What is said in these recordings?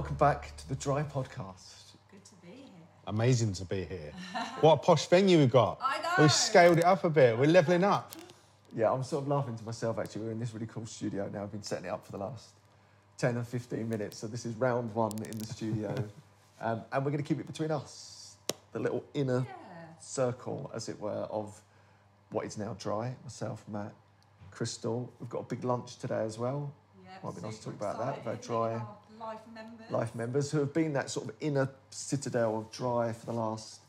Welcome back to the Dry Podcast. Good to be here. Amazing to be here. what a posh venue we've got. I know. We've scaled it up a bit. We're leveling up. Yeah, I'm sort of laughing to myself actually. We're in this really cool studio now. I've been setting it up for the last 10 or 15 minutes. So this is round one in the studio. um, and we're going to keep it between us, the little inner Yeah. circle, as it were, of what is now dry. Myself, Matt, Chrystal. We've got a big lunch today as well. Yep, Might be nice to talk about that, about excited. dry- Meeting our Life members. Life members who have been that sort of inner citadel of dry for the last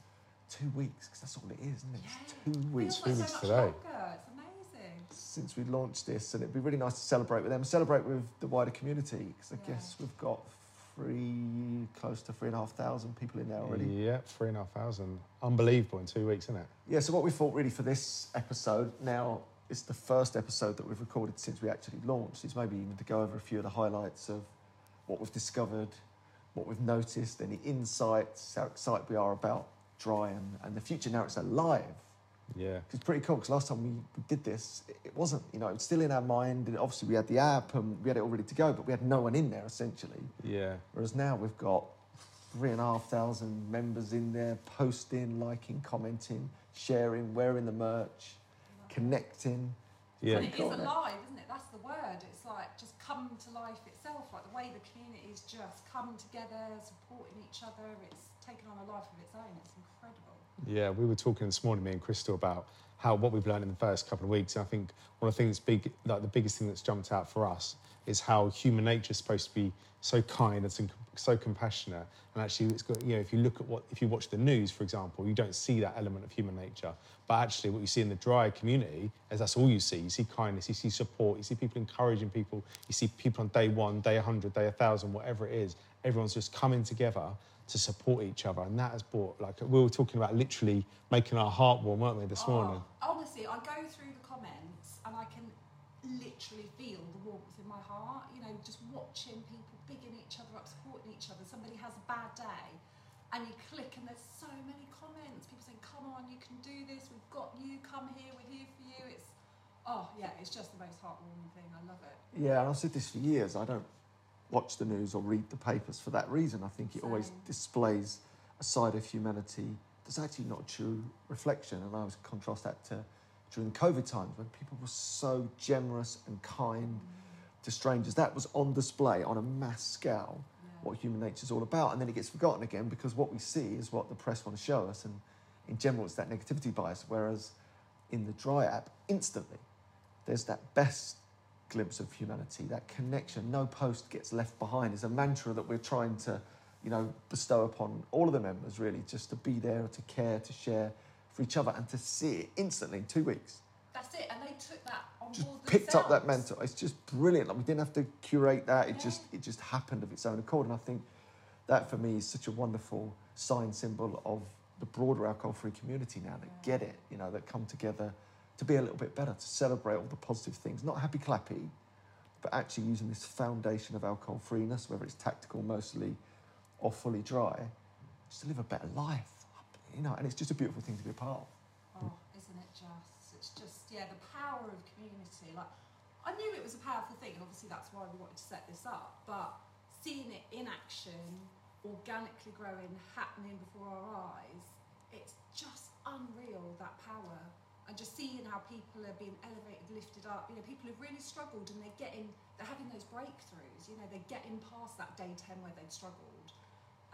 two weeks, because that's all it is, isn't it? It's Yeah. two weeks. Feels like weeks so much today. longer. It's amazing. since we launched this, and it'd be really nice to celebrate with them, celebrate with the wider community, because I Yeah. guess we've got three, close to three and a half thousand people in there already. Yeah, three and a half thousand. Unbelievable in two weeks, isn't it? Yeah, so what we thought really for this episode, now it's the first episode that we've recorded since we actually launched, is maybe even to go over a few of the highlights of what we've discovered, what we've noticed, any insights, how excited we are about Dry and, and the future now it's alive. Yeah. It's pretty cool because last time we, we did this, it, it wasn't, you know, it was still in our mind. And obviously, we had the app and we had it all ready to go, but we had no one in there essentially. Yeah. Whereas now we've got three and a half thousand members in there posting, liking, commenting, sharing, wearing the merch, connecting. Yeah. And it Cool, is isn't it? alive, isn't it? That's the word. It's like just come to life itself. Like the way the community's just come together, supporting each other. It's taken on a life of its own. It's incredible. Yeah, we were talking this morning, me and Chrystal, about how what we've learned in the first couple of weeks. And I think one of the things big, like the biggest thing that's jumped out for us is how human nature is supposed to be so kind and so, so compassionate. And actually, it's got you know, if you look at what, if you watch the news, for example, you don't see that element of human nature. But actually, what you see in the dry community is that's all you see. You see kindness, you see support, you see people encouraging people, you see people on day one, day 100, day 1,000, whatever it is. Everyone's just coming together to support each other. And that has brought, like, we were talking about literally making our heart warm, weren't we, this oh, morning? Oh, honestly, I go through the comments and I can literally feel the warmth in my heart. You know, just watching people bigging each other up, supporting each other. Somebody has a bad day, and you click, and there's so many comments. People saying, "Come on, you can do this. We've got you. Come here. We're here for you." It's oh yeah, it's just the most heartwarming thing. I love it. Yeah, and I've said this for years. I don't watch the news or read the papers for that reason. I think it always displays a side of humanity that's actually not a true reflection. And I always contrast that to during COVID times when people were so generous and kind mm-hmm. To strangers. That was on display on a mass scale, Yeah. what human nature is all about. And then it gets forgotten again because what we see is what the press want to show us. And in general, it's that negativity bias. Whereas in the Dry app, instantly, there's that best glimpse of humanity, that connection. No post gets left behind is a mantra that we're trying to, you know, bestow upon all of the members, really, just to be there, to care, to share for each other, and to see it instantly in two weeks. That's it, and they took that Just picked up that mantle. It's just brilliant. Like we didn't have to curate that. It Yeah. just it just happened of its own accord. And I think that for me is such a wonderful sign symbol of the broader alcohol-free community now that Yeah. get it, you know, that come together to be a little bit better, to celebrate all the positive things, not happy clappy, but actually using this foundation of alcohol freeness, whether it's tactical mostly or fully dry, just to live a better life. You know, and it's just a beautiful thing to be a part of. Oh, isn't it just? It's just yeah, the power of community. Like I knew it was a powerful thing, and obviously that's why we wanted to set this up. But seeing it in action, organically growing, happening before our eyes, it's just unreal that power. And just seeing how people are being elevated, lifted up. You know, people have really struggled, and they're getting, they're having those breakthroughs. You know, they're getting past that day ten where they'd struggled,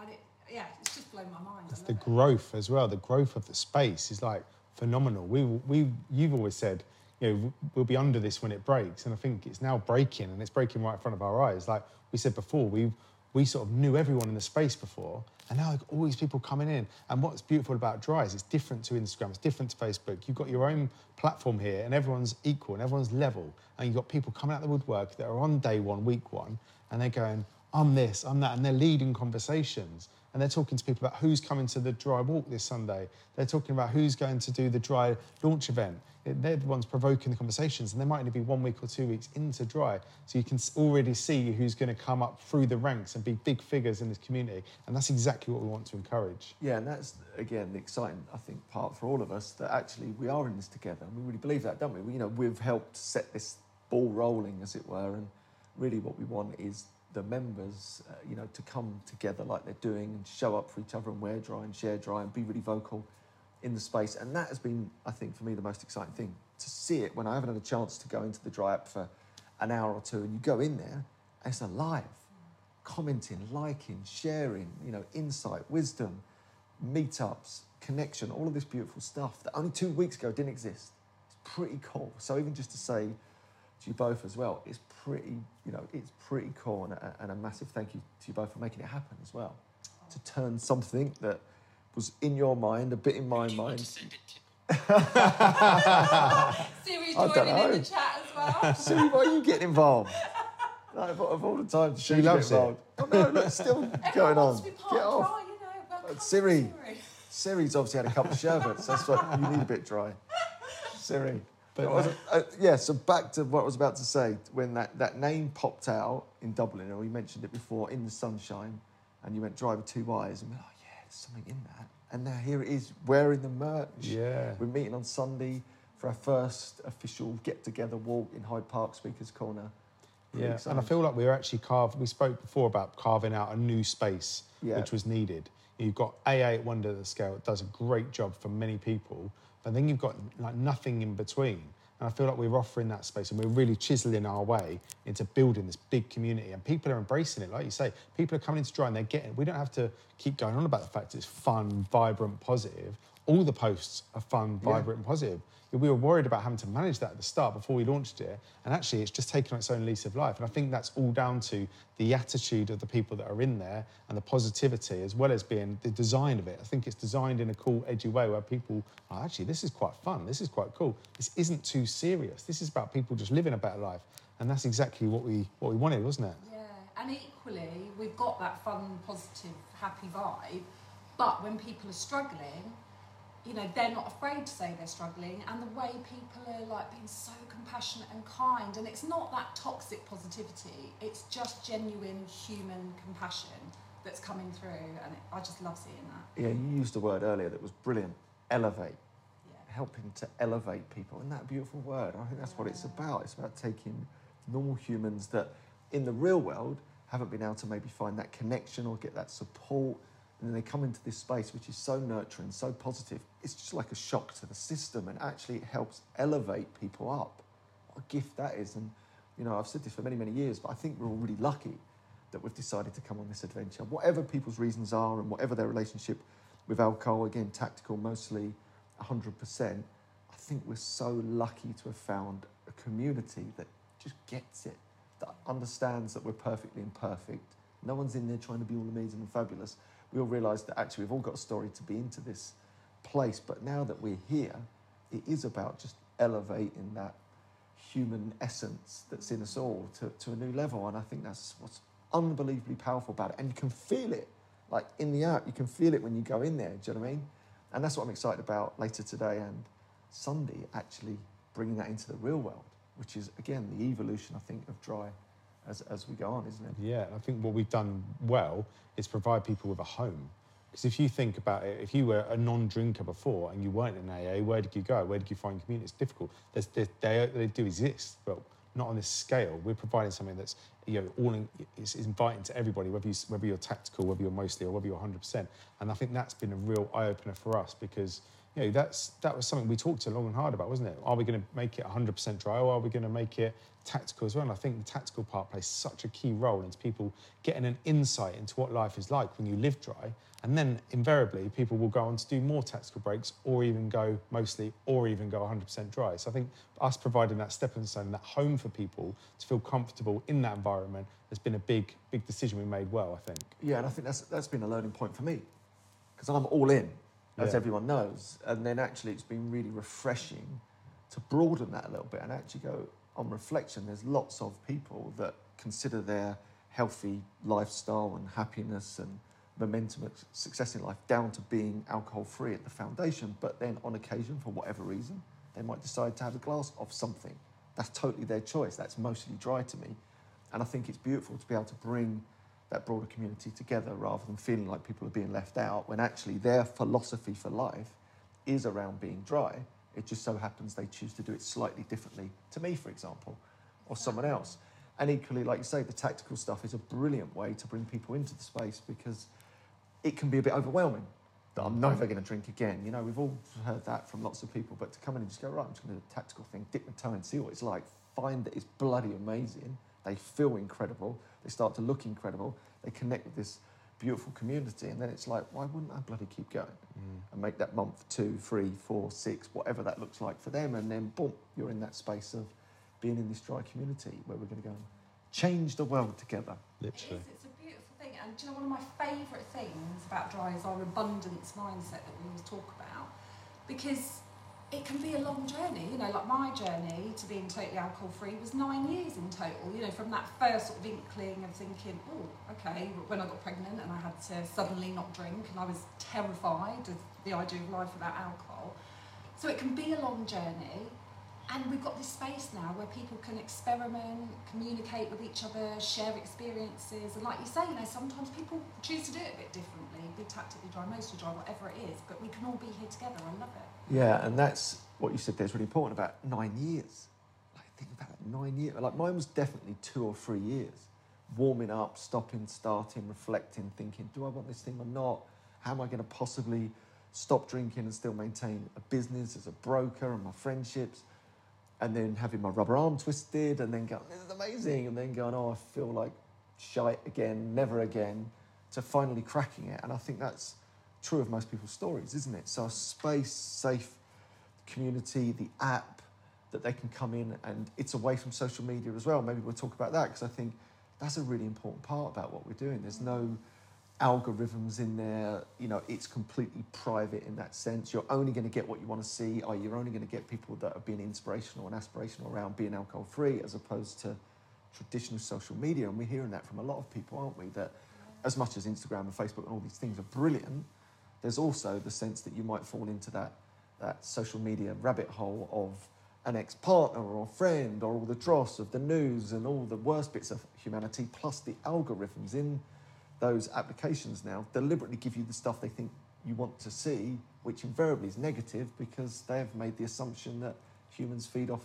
and it, yeah, it's just blown my mind. It's the it. growth as well. The growth of the space is like phenomenal. We, we, you've always said, you know, we'll be under this when it breaks, and I think it's now breaking, and it's breaking right in front of our eyes. Like we said before, we we sort of knew everyone in the space before, and now like, all these people coming in. And what's beautiful about Dry is it's different to Instagram, it's different to Facebook. You've got your own platform here, and everyone's equal and everyone's level, and you've got people coming out the woodwork that are on day one, week one, and they're going, I'm this, I'm that, and they're leading conversations. And they're talking to people about who's coming to the dry walk this Sunday. They're talking about who's going to do the dry launch event. They're the ones provoking the conversations, and they might only be one week or two weeks into dry. So you can already see who's going to come up through the ranks and be big figures in this community. And that's exactly what we want to encourage. Yeah, and that's again the exciting, I think, part for all of us that actually we are in this together, and we really believe that, don't we? we you know, we've helped set this ball rolling, as it were, and really what we want is the members, uh, you know, to come together like they're doing and show up for each other and wear dry and share dry and be really vocal in the space. And that has been, I think, for me, the most exciting thing to see it when I haven't had a chance to go into the dry up for an hour or two and you go in there and it's alive, commenting, liking, sharing, you know, insight, wisdom, meetups, connection, all of this beautiful stuff that only two weeks ago didn't exist. It's pretty cool. So even just to say to you both as well, it's pretty, you know, it's pretty cool and a, and a massive thank you to you both for making it happen as well. To turn something that was in your mind, a bit in my mind. Siri I don't joining in know. the chat as well. Siri, why are you getting involved? Like, of, of all the time, She Siri loves get it. Oh no, look, it's still Everyone going on. wants to be part Get of off. Dry, you know. Welcome, Siri. Siri. Siri's obviously had a couple of sherbets. That's what you need a bit dry. Siri. But was, uh, yeah, so back to what I was about to say. When that, that name popped out in Dublin, and we mentioned it before, in the sunshine, and you went with two eyes, and we're like, yeah, there's something in that. And now here it is, wearing the merch. Yeah. We're meeting on Sunday for our first official get together walk in Hyde Park Speakers Corner. Yeah, and I feel like we were actually carved. We spoke before about carving out a new space, Yeah. which was needed. You've got AA at Wonder the Scale. It does a great job for many people, but then you've got like nothing in between. And I feel like we're offering that space, and we're really chiseling our way into building this big community. And people are embracing it, like you say. People are coming into Dry, and they're getting. We don't have to keep going on about the fact it's fun, vibrant, positive. All the posts are fun, Yeah. vibrant, and positive we were worried about having to manage that at the start before we launched it. And actually, it's just taken on its own lease of life. And I think that's all down to the attitude of the people that are in there and the positivity, as well as being the design of it. I think it's designed in a cool, edgy way where people, oh, actually, this is quite fun. This is quite cool. This isn't too serious. This is about people just living a better life. And that's exactly what we what we wanted, wasn't it? Yeah, and equally, we've got that fun, positive, happy vibe. But when people are struggling, you know, they're not afraid to say they're struggling, and the way people are like being so compassionate and kind, and it's not that toxic positivity, it's just genuine human compassion that's coming through, and it, I just love seeing that. Yeah, you used a word earlier that was brilliant elevate. Yeah. helping to elevate people. Isn't that beautiful word? I think that's what it's about. It's about taking normal humans that in the real world haven't been able to maybe find that connection or get that support. And then they come into this space which is so nurturing, so positive. It's just like a shock to the system and actually it helps elevate people up. What a gift that is. And, you know, I've said this for many, many years, but I think we're all really lucky that we've decided to come on this adventure. Whatever people's reasons are and whatever their relationship with alcohol, again, tactical mostly, 100%, I think we're so lucky to have found a community that just gets it, that understands that we're perfectly imperfect. No one's in there trying to be all amazing and fabulous. We all realise that actually we've all got a story to be into this place, but now that we're here, it is about just elevating that human essence that's in us all to, to a new level. And I think that's what's unbelievably powerful about it. And you can feel it, like in the app, you can feel it when you go in there. Do you know what I mean? And that's what I'm excited about later today and Sunday, actually bringing that into the real world, which is, again, the evolution, I think, of dry as, as we go on, isn't it? Yeah, and I think what we've done well is provide people with a home. Because if you think about it, if you were a non-drinker before and you weren't in AA, where did you go? Where did you find community? It's difficult. There's, there, they, they do exist, but not on this scale. We're providing something that's you know all in, is inviting to everybody, whether you whether you're tactical, whether you're mostly, or whether you're 100%. And I think that's been a real eye opener for us because you know that's that was something we talked to long and hard about, wasn't it? Are we going to make it 100% dry, or are we going to make it tactical as well? And I think the tactical part plays such a key role into people getting an insight into what life is like when you live dry. And then invariably, people will go on to do more tactical breaks or even go mostly or even go 100% dry. So I think us providing that stepping stone, that home for people to feel comfortable in that environment has been a big, big decision we made well, I think. Yeah, and I think that's, that's been a learning point for me because I'm all in, as Yeah. everyone knows. And then actually, it's been really refreshing to broaden that a little bit and actually go on reflection. There's lots of people that consider their healthy lifestyle and happiness and momentum of success in life down to being alcohol free at the foundation. But then, on occasion, for whatever reason, they might decide to have a glass of something. That's totally their choice. That's mostly dry to me. And I think it's beautiful to be able to bring that broader community together rather than feeling like people are being left out when actually their philosophy for life is around being dry. It just so happens they choose to do it slightly differently to me, for example, or someone else. And equally, like you say, the tactical stuff is a brilliant way to bring people into the space because it can be a bit overwhelming. That I'm never going to drink again. You know, we've all heard that from lots of people. But to come in and just go, right, I'm just going to do a tactical thing, dip my toe and see what it's like. Find that it's bloody amazing. They feel incredible. They start to look incredible. They connect with this beautiful community. And then it's like, why wouldn't I bloody keep going? Mm. And make that month two, three, four, six, whatever that looks like for them. And then, boom, you're in that space of being in this dry community where we're going to go and change the world together. Literally. is, it's a beautiful thing. And do you know, one of my favourite things about dry is our abundance mindset that we always talk about. Because it can be a long journey, you know, like my journey to being totally alcohol free was nine years in total, you know, from that first sort of inkling of thinking, oh, okay, when I got pregnant and I had to suddenly not drink and I was terrified of the idea of life without alcohol. So it can be a long journey. And we've got this space now where people can experiment, communicate with each other, share experiences. And like you say, you know, sometimes people choose to do it a bit differently, be tactically dry, mostly dry, whatever it is. But we can all be here together. I love it. Yeah, and that's what you said there is really important about nine years. Like, think about nine years. Like, mine was definitely two or three years. Warming up, stopping, starting, reflecting, thinking, do I want this thing or not? How am I going to possibly stop drinking and still maintain a business as a broker and my friendships? And then having my rubber arm twisted and then going, this is amazing. And then going, oh, I feel like shite again, never again, to finally cracking it. And I think that's true of most people's stories, isn't it? So a space, safe community, the app that they can come in and it's away from social media as well. Maybe we'll talk about that because I think that's a really important part about what we're doing. There's no algorithms in there, you know, it's completely private in that sense. You're only going to get what you want to see, or you're only going to get people that are being inspirational and aspirational around being alcohol free as opposed to traditional social media. And we're hearing that from a lot of people, aren't we? That as much as Instagram and Facebook and all these things are brilliant, there's also the sense that you might fall into that that social media rabbit hole of an ex-partner or a friend or all the dross of the news and all the worst bits of humanity plus the algorithms in those applications now deliberately give you the stuff they think you want to see which invariably is negative because they've made the assumption that humans feed off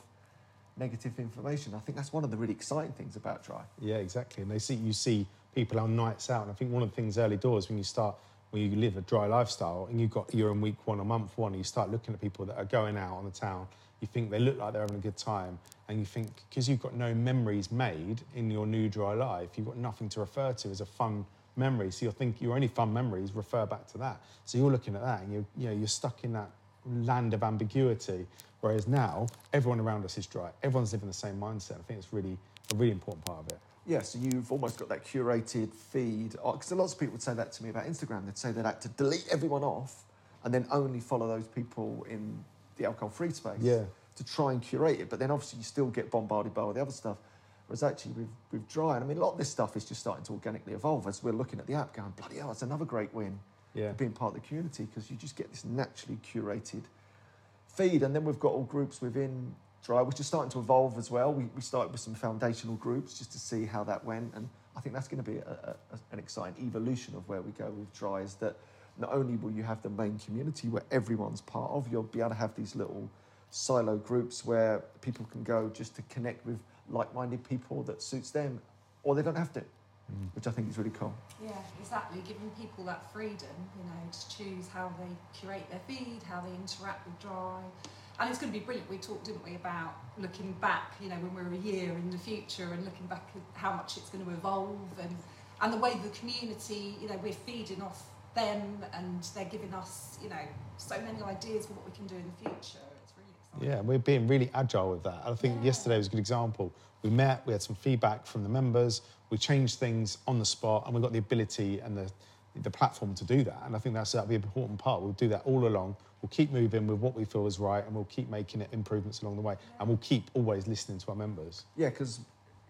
negative information i think that's one of the really exciting things about dry Yeah, exactly. And they see you see people on nights out. And I think one of the things early doors when you start when you live a dry lifestyle and you've got you're in week one or month one, you start looking at people that are going out on the town. You think they look like they're having a good time, and you think because you've got no memories made in your new dry life, you've got nothing to refer to as a fun memory. So you think your only fun memories refer back to that. So you're looking at that, and you're you know you're stuck in that land of ambiguity. Whereas now everyone around us is dry. Everyone's living the same mindset. I think it's really a really important part of it. Yeah, so you've almost got that curated feed. Oh, because lots of people would say that to me about Instagram. They'd say they'd had to delete everyone off and then only follow those people in the alcohol-free space Yeah. to try and curate it. But then obviously you still get bombarded by all the other stuff. Whereas actually with, with Dry, and I mean, a lot of this stuff is just starting to organically evolve as we're looking at the app going, bloody hell, it's another great win Yeah. for being part of the community because you just get this naturally curated feed. And then we've got all groups within Dry, which is starting to evolve as well. We, we started with some foundational groups just to see how that went. And I think that's going to be a, a, an exciting evolution of where we go with Dry is that not only will you have the main community where everyone's part of, you'll be able to have these little silo groups where people can go just to connect with like-minded people that suits them, or they don't have to, mm. which I think is really cool. Yeah, exactly. Giving people that freedom, you know, to choose how they curate their feed, how they interact with Dry. And it's going to be brilliant. We talked, didn't we, about looking back, you know, when we're a year in the future and looking back at how much it's going to evolve and, and the way the community, you know, we're feeding off them and they're giving us, you know, so many ideas for what we can do in the future. It's really exciting. Yeah, we're being really agile with that. I think Yeah. yesterday was a good example. We met, we had some feedback from the members, we changed things on the spot, and we got the ability and the, the platform to do that. And I think that's that'll be an important part. We'll do that all along. We'll keep moving with what we feel is right, and we'll keep making it improvements along the way. And we'll keep always listening to our members. Yeah, because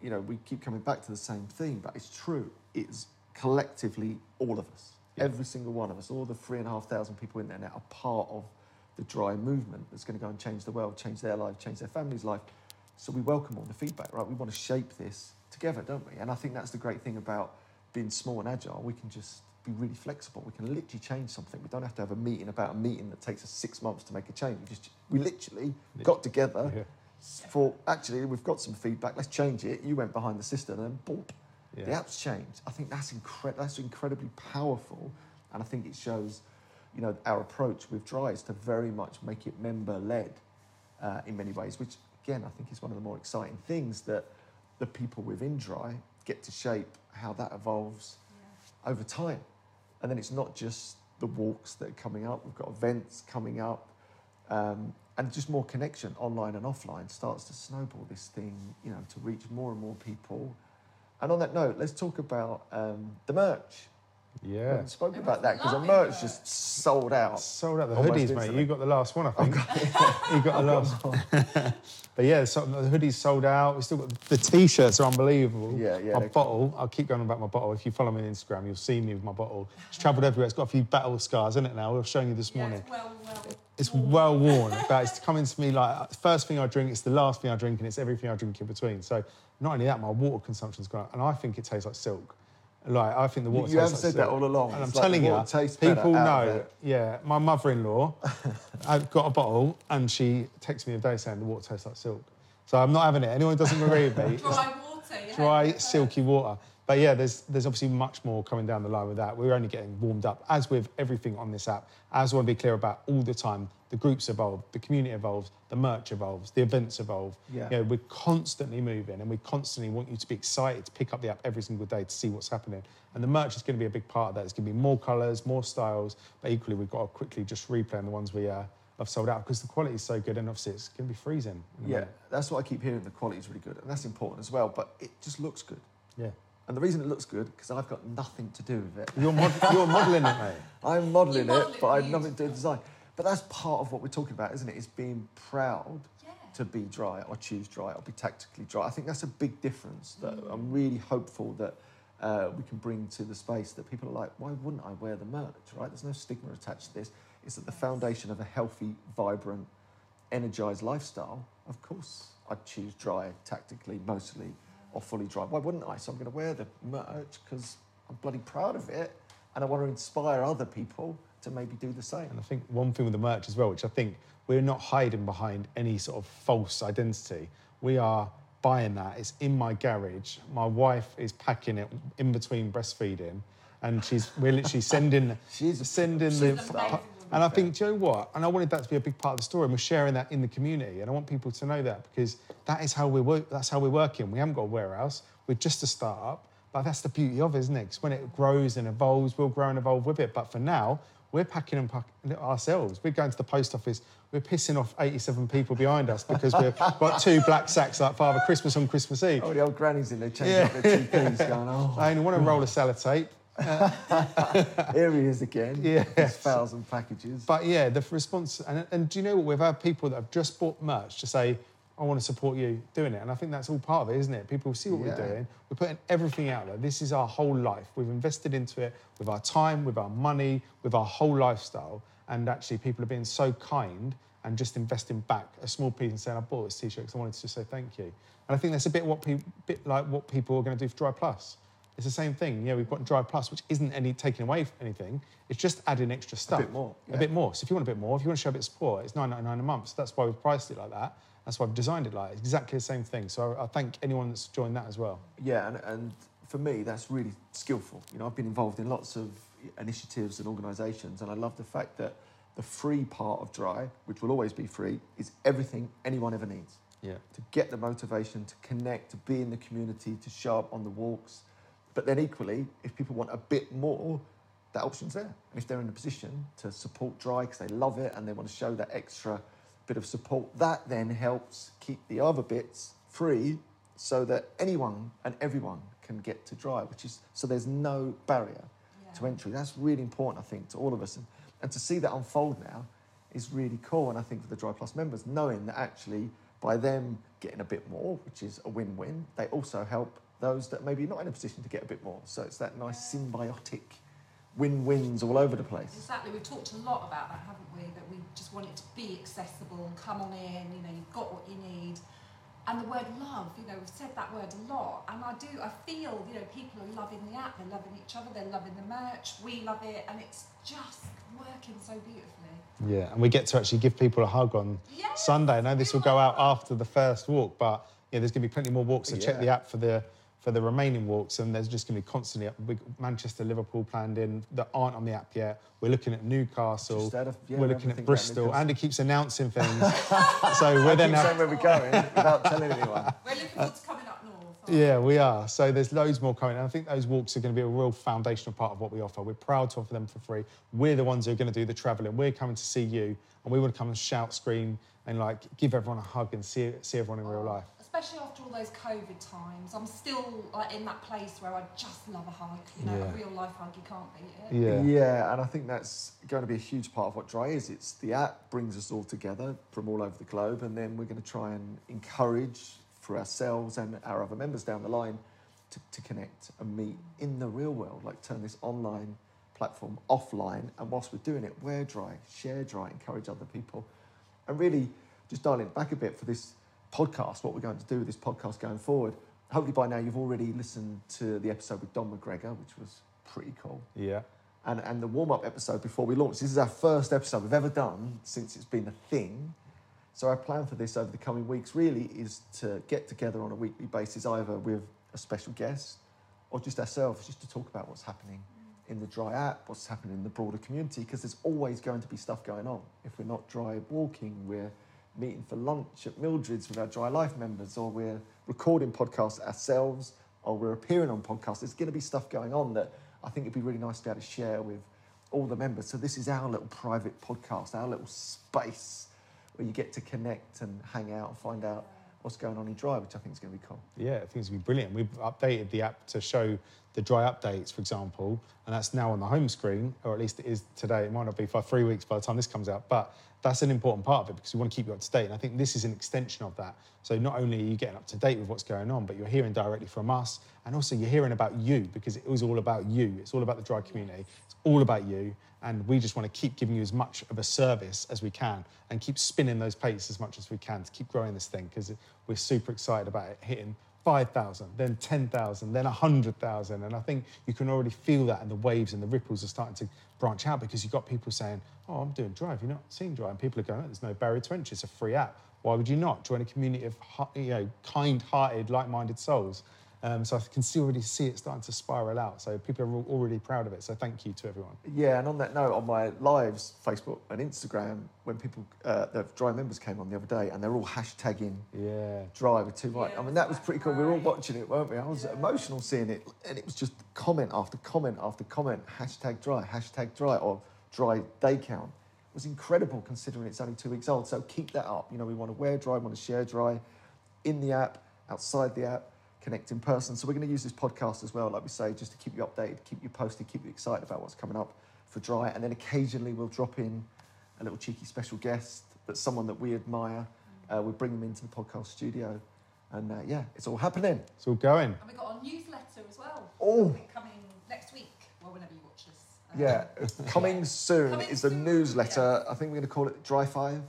you know we keep coming back to the same thing, but it's true. It's collectively all of us, Yeah. every single one of us, all the three and a half thousand people in there now are part of the dry movement that's going to go and change the world, change their life, change their family's life. So we welcome all the feedback, right? We want to shape this together, don't we? And I think that's the great thing about being small and agile. We can just be really flexible. We can literally change something. We don't have to have a meeting about a meeting that takes us six months to make a change. We just we literally got together Yeah. s- thought, actually, we've got some feedback, let's change it. You went behind the system and boom, the Yeah. app's changed. I think that's, incre- that's incredibly powerful. And I think it shows, you know, our approach with Dry is to very much make it member-led uh, in many ways, which, again, I think is one of the more exciting things that the people within Dry get to shape how that evolves over time. And then it's not just the walks that are coming up, we've got events coming up, um, and just more connection online and offline starts to snowball this thing, you know, to reach more and more people. And on that note, let's talk about um, the merch. We Yeah. haven't spoken about that because the merch merch. just sold out. Sold out the Almost hoodies, mate. You got the last one, I think. Oh, you got the oh, last one. but yeah, so the hoodies sold out. We still got the t-shirts are unbelievable. Yeah, yeah, My they're bottle. I'll keep going about my bottle. If you follow me on Instagram, you'll see me with my bottle. It's travelled everywhere. It's got a few battle scars in it now. I was showing you this Yeah, morning. it's well, well. It's worn. well worn, but it's coming to me like uh, first thing I drink, it's the last thing I drink, and it's everything I drink in between. So not only that, my water consumption's gone up, and I think it tastes like silk. Like I think the water. you have like said that all along. And I'm like telling you, water tastes people know. Yeah, my mother-in-law, I've got a bottle, and she texts me the other day saying the water tastes like silk. So I'm not having it. Anyone who doesn't agree with me, Dry water. you dry, know, silky water. But yeah, there's there's obviously much more coming down the line with that. We're only getting warmed up, as with everything on this app. As I want to be clear about all the time, the groups evolve, the community evolves, the merch evolves, the events evolve. Yeah. You know, we're constantly moving, and we constantly want you to be excited to pick up the app every single day to see what's happening. And the merch is going to be a big part of that. It's going to be more colours, more styles, but equally we've got to quickly just replay the ones we uh, have sold out because the quality is so good, and obviously it's going to be freezing. Yeah, minute. that's what I keep hearing. The quality is really good, and that's important as well. But it just looks good, yeah. and the reason it looks good because I've got nothing to do with it. You're, mod- you're modelling it, mate. I'm modelling You it, but I've nothing to do with design. But that's part of what we're talking about, isn't it? Is being proud Yeah. to be dry or choose dry or be tactically dry. I think that's a big difference that Mm. I'm really hopeful that uh, we can bring to the space that people are like, why wouldn't I wear the merch, right? There's no stigma attached to this. It's at the foundation of a healthy, vibrant, energized lifestyle. Of course, I'd choose dry tactically, mostly, or fully dry. Why wouldn't I? So I'm going to wear the merch because I'm bloody proud of it and I want to inspire other people to maybe do the same. And I think one thing with the merch as well, which I think we're not hiding behind any sort of false identity. We are buying that. It's in my garage. My wife is packing it in between breastfeeding, and she's we're literally sending She's sending the. She's amazing. And I think, do you know what? And I wanted that to be a big part of the story, and we're sharing that in the community. And I want people to know that because that is how we work. That's how we're working. We haven't got a warehouse. We're just a startup. But that's the beauty of it, isn't it? Because when it grows and evolves, we'll grow and evolve with it. But for now, we're packing and it ourselves. We're going to the post office. We're pissing off 87 people behind us because we've got two black sacks like Father Christmas on Christmas Eve. Oh, the old grannies in there changing Yeah. up their TPs, going, oh, I only want to hmm. roll a sellotape. here he is again. Yes. His thousand packages. But yeah, the response, and, and do you know what? We've had people that have just bought merch to say, I want to support you doing it. And I think that's all part of it, isn't it? People see what Yeah. we're doing. We're putting everything out there. This is our whole life. We've invested into it with our time, with our money, with our whole lifestyle. And actually, people are being so kind and just investing back a small piece and saying, I bought this t-shirt because I wanted to just say thank you. And I think that's a bit what people, bit like what people are going to do for Dry Plus. It's the same thing. Yeah, we've got Dry Plus, which isn't any taking away anything. It's just adding extra stuff. A bit more, A bit more. So if you want a bit more, if you want to show a bit of support, it's nine ninety nine a month. So that's why we've priced it like that. That's why I've designed it like. It's exactly the same thing. So I, I thank anyone that's joined that as well. Yeah, and, and for me, that's really skillful. You know, I've been involved in lots of initiatives and organisations, and I love the fact that the free part of Dry, which will always be free, is everything anyone ever needs. Yeah. to get the motivation to connect, to be in the community, to show up on the walks. But then equally, if people want a bit more, that option's there. And if they're in a position to support Dry because they love it and they want to show that extra bit of support, that then helps keep the other bits free so that anyone and everyone can get to Dry, which is so there's no barrier to entry. That's really important, I think, to all of us. And, and to see that unfold now is really cool. And I think for the Dry Plus members, knowing that actually by them getting a bit more, which is a win win, they also help those that maybe not in a position to get a bit more. So it's that nice symbiotic win wins all over the place. Exactly. We've talked a lot about that, haven't we? That we just want it to be accessible and come on in. You know, you've got what you need. and the word love, you know, we've said that word a lot, and I do, I feel, you know, people are loving the app, they're loving each other, they're loving the merch, we love it, and it's just working so beautifully. Yeah, and we get to actually give people a hug on Yes, Sunday. I know this will go out after the first walk, but yeah, there's going to be plenty more walks. So check the app for the for the remaining walks, and there's just going to be constantly we Manchester, Liverpool planned in that aren't on the app yet. We're looking at Newcastle. Just out of- yeah, we're looking at Bristol. Newcastle. Andy keeps announcing things, so we're then. Keep saying where we're going without telling anyone. We're looking forward to coming up north. Yeah, we are. So there's loads more coming. And I think those walks are going to be a real foundational part of what we offer. We're proud to offer them for free. We're the ones who are going to do the travelling. We're coming to see you, and we want to come and shout, scream, and like give everyone a hug and see see everyone in real life. Especially after all those COVID times, I'm still like in that place where I just love a hug. You know, Yeah. a real life hug, you can't beat it. Yeah. Yeah, and I think that's going to be a huge part of what Dry is. It's the app brings us all together from all over the globe, and then we're going to try and encourage for ourselves and our other members down the line to, to connect and meet in the real world, like turn this online platform offline. And whilst we're doing it, wear Dry, share Dry, encourage other people, and really just dialing it back a bit for this podcast, what we're going to do with this podcast going forward. Hopefully, by now, you've already listened to the episode with Don McGregor, which was pretty cool Yeah. and, and the warm up episode before we launch. This is our first episode we've ever done since it's been a thing. So, our plan for this over the coming weeks really is to get together on a weekly basis, either with a special guest or just ourselves, just to talk about what's happening in the Dry app, what's happening in the broader community, because there's always going to be stuff going on. If we're not dry walking, we're meeting for lunch at Mildred's with our Dry Life members, or we're recording podcasts ourselves, or we're appearing on podcasts. There's going to be stuff going on that I think it'd be really nice to be able to share with all the members. So this is our little private podcast, our little space where you get to connect and hang out and find out what's going on in Dry, which I think is going to be cool. Yeah, I think it's going to be brilliant. We've updated the app to show the dry updates, for example, and that's now on the home screen, or at least it is today. It might not be for three weeks by the time this comes out, but that's an important part of it because we want to keep you up to date. And I think this is an extension of that. So not only are you getting up to date with what's going on, but you're hearing directly from us, and also you're hearing about you because it was all about you. It's all about the dry community. It's all about you. And we just want to keep giving you as much of a service as we can and keep spinning those plates as much as we can to keep growing this thing because we're super excited about it hitting 5,000, then 10,000, then 100,000. And I think you can already feel that and the waves and the ripples are starting to branch out because you've got people saying, Oh, I'm doing Drive. You're not seeing Drive. And people are going, oh, There's no barrier to entry. It's a free app. Why would you not join a community of you know, kind hearted, like minded souls? Um, so I can still already see it starting to spiral out. So people are already proud of it. So thank you to everyone. Yeah, and on that note, on my lives, Facebook and Instagram, when people, uh, the Dry members came on the other day and they're all hashtagging Yeah. Dry with two right. Yeah, I mean, that was pretty cool. We were all watching it, weren't we? I was Yeah. emotional seeing it, and it was just comment after comment after comment. Hashtag Dry, hashtag Dry, or Dry day count. It was incredible considering it's only two weeks old. So keep that up. You know, we want to wear Dry, we want to share Dry in the app, outside the app, connect in person. So we're going to use this podcast as well, like we say, just to keep you updated, keep you posted, keep you excited about what's coming up for Dry. And then occasionally we'll drop in a little cheeky special guest, that's someone that we admire. Uh, we bring them into the podcast studio. And uh, yeah, it's all happening. It's all going. And we got our newsletter as well. Oh. Coming next week, well, whenever you watch this. Um, Yeah, coming soon Coming is a soon, newsletter. I think we're going to call it Dry Five.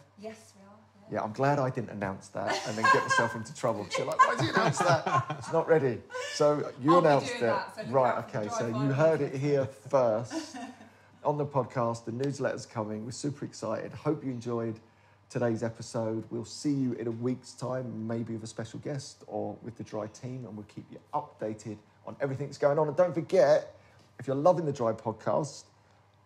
Yes, we are. Yeah, I'm glad I didn't announce that and then get myself into trouble. you're like, why did you announce that? It's not ready. So you I'll announced it. that, so right, out for the okay. So you heard it here first on the podcast. The newsletter's coming. We're super excited. Hope you enjoyed today's episode. We'll see you in a week's time, maybe with a special guest or with the Dry team, and we'll keep you updated on everything that's going on. And don't forget, if you're loving the Dry podcast,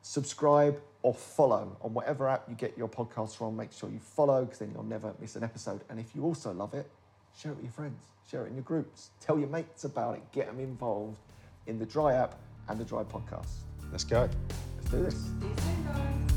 subscribe or follow on whatever app you get your podcasts from. Make sure you follow because then you'll never miss an episode. And if you also love it, share it with your friends, share it in your groups, tell your mates about it, get them involved in the Dry app and the Dry podcast. Let's go. Let's do this.